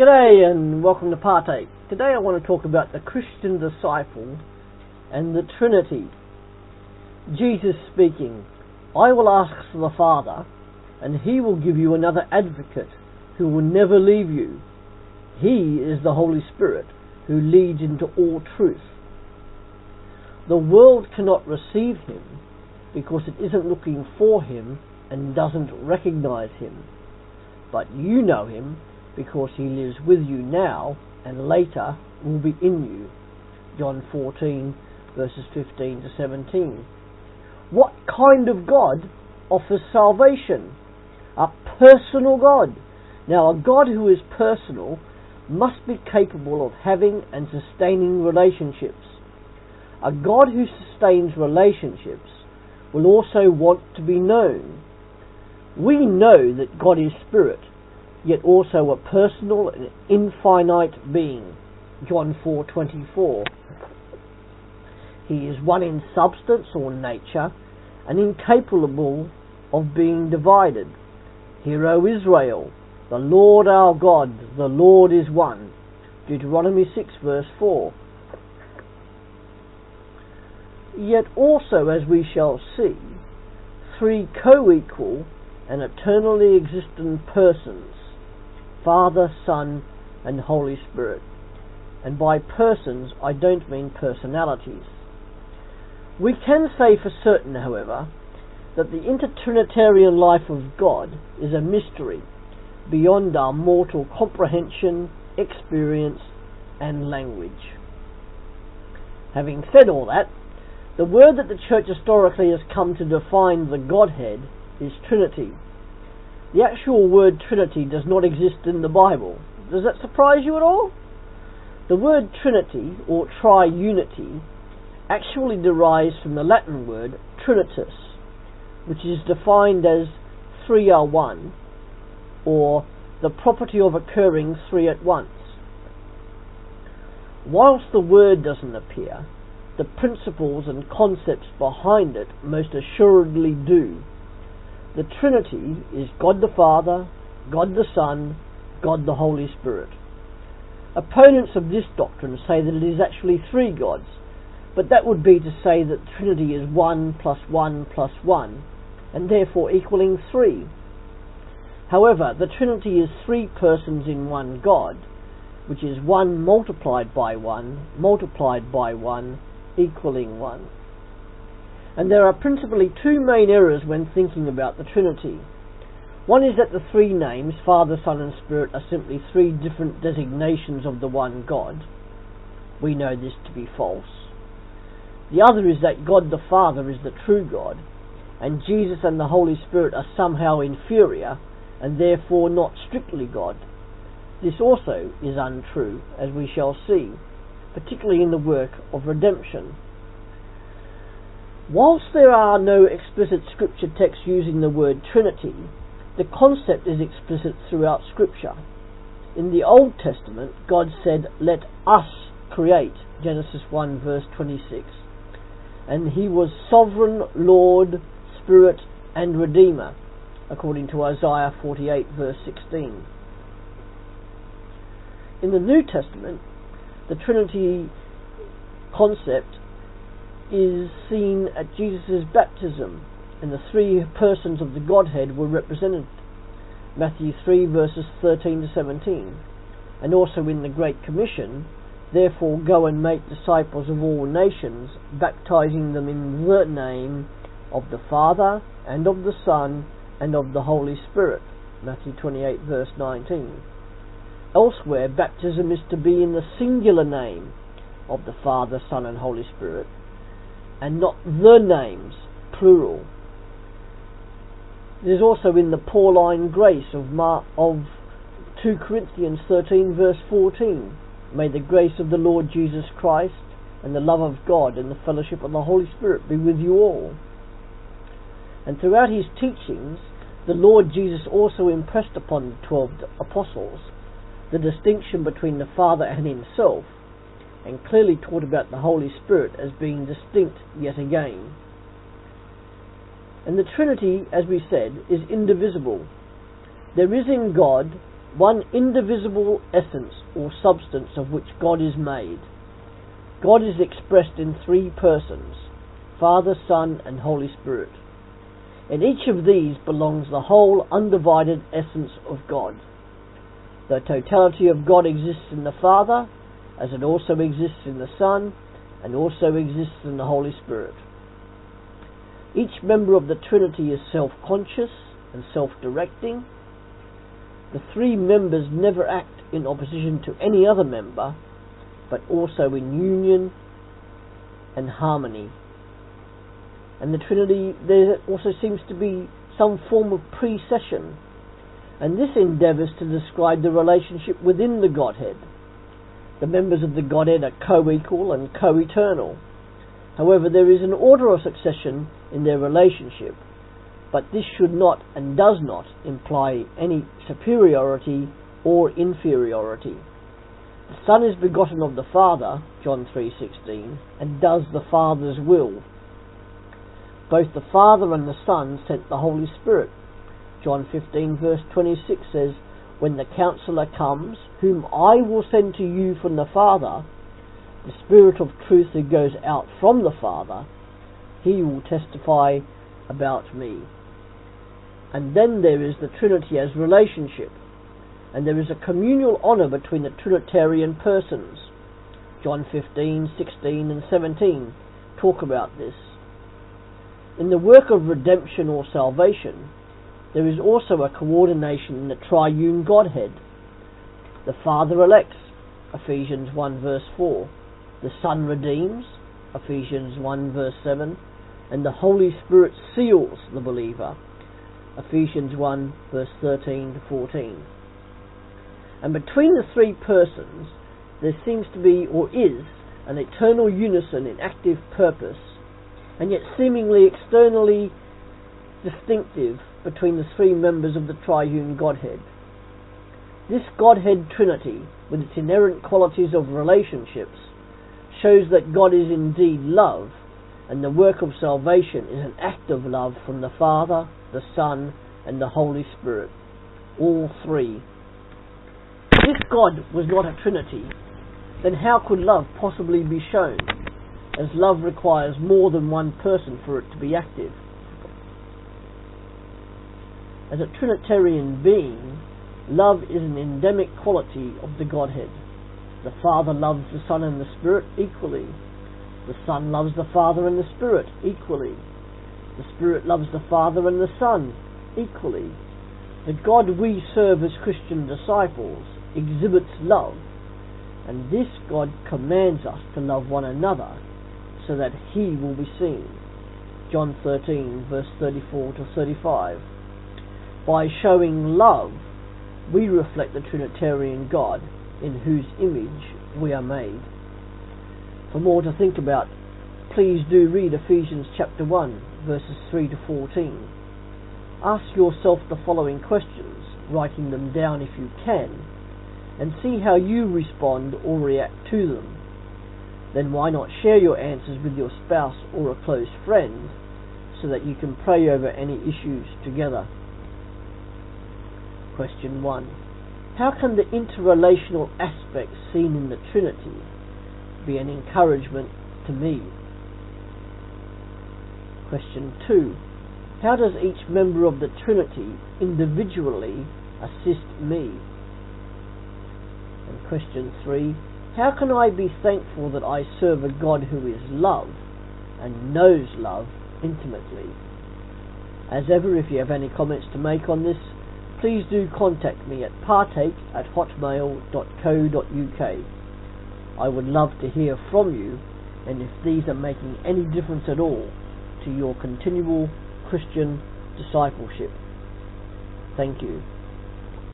G'day and welcome to Partake. Today I want to talk about the Christian disciple and the Trinity. Jesus speaking, I will ask the Father, and he will give you another advocate who will never leave you. He is the Holy Spirit who leads into all truth. The world cannot receive him because it isn't looking for him and doesn't recognize him. But you know him because he lives with you now and later will be in you. John 14 verses 15 to 17. What kind of God offers salvation? A personal God. Now, a God who is personal must be capable of having and sustaining relationships. A God who sustains relationships will also want to be known. We know that God is spirit, yet also a personal and infinite being. John 4:24. He is one in substance or nature and incapable of being divided. Hear, O Israel, the Lord our God, the Lord is one. Deuteronomy 6 verse 4. Yet also, as we shall see, three co-equal and eternally existent persons, Father, Son, and Holy Spirit. And by persons, I don't mean personalities. We can say for certain, however, that the intertrinitarian life of God is a mystery beyond our mortal comprehension, experience, and language. Having said all that, the word that the church historically has come to define the Godhead is Trinity. The actual word Trinity does not exist in the Bible. Does that surprise you at all? The word Trinity, or triunity, actually derives from the Latin word Trinitas, which is defined as three are one, or the property of occurring three at once. Whilst the word doesn't appear, the principles and concepts behind it most assuredly do. The Trinity is God the Father, God the Son, God the Holy Spirit. Opponents of this doctrine say that it is actually three gods, but that would be to say that Trinity is 1 plus 1 plus 1, and therefore equaling 3. However, the Trinity is three persons in one God, which is 1 multiplied by 1 multiplied by 1 equaling 1. And there are principally two main errors when thinking about the Trinity. One is that the three names, Father, Son, and Spirit, are simply three different designations of the one God. We know this to be false. The other is that God the Father is the true God, and Jesus and the Holy Spirit are somehow inferior and therefore not strictly God. This also is untrue, as we shall see particularly in the work of redemption. Whilst there are no explicit scripture texts using the word Trinity, the concept is explicit throughout Scripture. In the Old Testament, God said, Let us create, Genesis 1 verse 26. And he was sovereign, Lord, Spirit, and Redeemer, according to Isaiah 48 verse 16. In the New Testament, the Trinity concept is seen at Jesus' baptism, and the three persons of the Godhead were represented. Matthew 3 verses 13 to 17. And also in the Great Commission, therefore go and make disciples of all nations, baptizing them in the name of the Father, and of the Son, and of the Holy Spirit. Matthew 28 verse 19. Elsewhere, baptism is to be in the singular name of the Father, Son, and Holy Spirit, and not the names, plural. It is also in the Pauline grace of, Mar- of 2 Corinthians 13, verse 14. May the grace of the Lord Jesus Christ and the love of God and the fellowship of the Holy Spirit be with you all. And throughout his teachings, the Lord Jesus also impressed upon the twelve apostles the distinction between the Father and Himself, and clearly taught about the Holy Spirit as being distinct yet again. And the Trinity, as we said, is indivisible. There is in God one indivisible essence or substance of which God is made. God is expressed in three persons Father, Son, and Holy Spirit. In each of these belongs the whole undivided essence of God. The totality of God exists in the Father, as it also exists in the Son, and also exists in the Holy Spirit. Each member of the Trinity is self conscious and self directing. The three members never act in opposition to any other member, but also in union and harmony. And the Trinity, there also seems to be some form of procession, and this endeavours to describe the relationship within the Godhead. The members of the Godhead are co-equal and co-eternal. However, there is an order of succession in their relationship, but this should not and does not imply any superiority or inferiority. The Son is begotten of the Father, John 3:16, and does the Father's will. Both the Father and the Son sent the Holy Spirit. John 15 verse 26 says, When the Counselor comes, whom I will send to you from the Father, the Spirit of truth who goes out from the Father, he will testify about me. And then there is the Trinity as relationship and there is a communal honour between the Trinitarian persons. John 15, 16 and 17 talk about this. In the work of redemption or salvation, there is also a coordination in the triune Godhead. The Father elects, Ephesians 1 verse 4. The Son redeems, Ephesians 1 verse 7. And the Holy Spirit seals the believer, Ephesians 1 verse 13 to 14. And between the three persons, there seems to be, or is, an eternal unison in active purpose, and yet seemingly externally distinctive between the three members of the triune Godhead. This Godhead Trinity, with its inherent qualities of relationships, shows that God is indeed love, and the work of salvation is an act of love from the Father, the Son, and the Holy Spirit, all three if God was not a Trinity, then how could love possibly be shown, as love requires more than one person for it to be active? As a Trinitarian being, love is an endemic quality of the Godhead. The Father loves the Son and the Spirit equally. The Son loves the Father and the Spirit equally. The Spirit loves the Father and the Son equally. The God we serve as Christian disciples exhibits love, and this God commands us to love one another so that He will be seen. John 13, verse 34 to 35. By showing love, we reflect the Trinitarian God in whose image we are made. For more to think about, please do read Ephesians chapter 1, verses 3 to 14. Ask yourself the following questions, writing them down if you can, and see how you respond or react to them. Then why not share your answers with your spouse or a close friend so that you can pray over any issues together? Question 1. How can the interrelational aspects seen in the Trinity be an encouragement to me? Question 2. How does each member of the Trinity individually assist me? And question three, how can I be thankful that I serve a God who is love and knows love intimately? As ever, if you have any comments to make on this, please do contact me at partake at hotmail.co.uk. I would love to hear from you and if these are making any difference at all to your continual Christian discipleship. Thank you.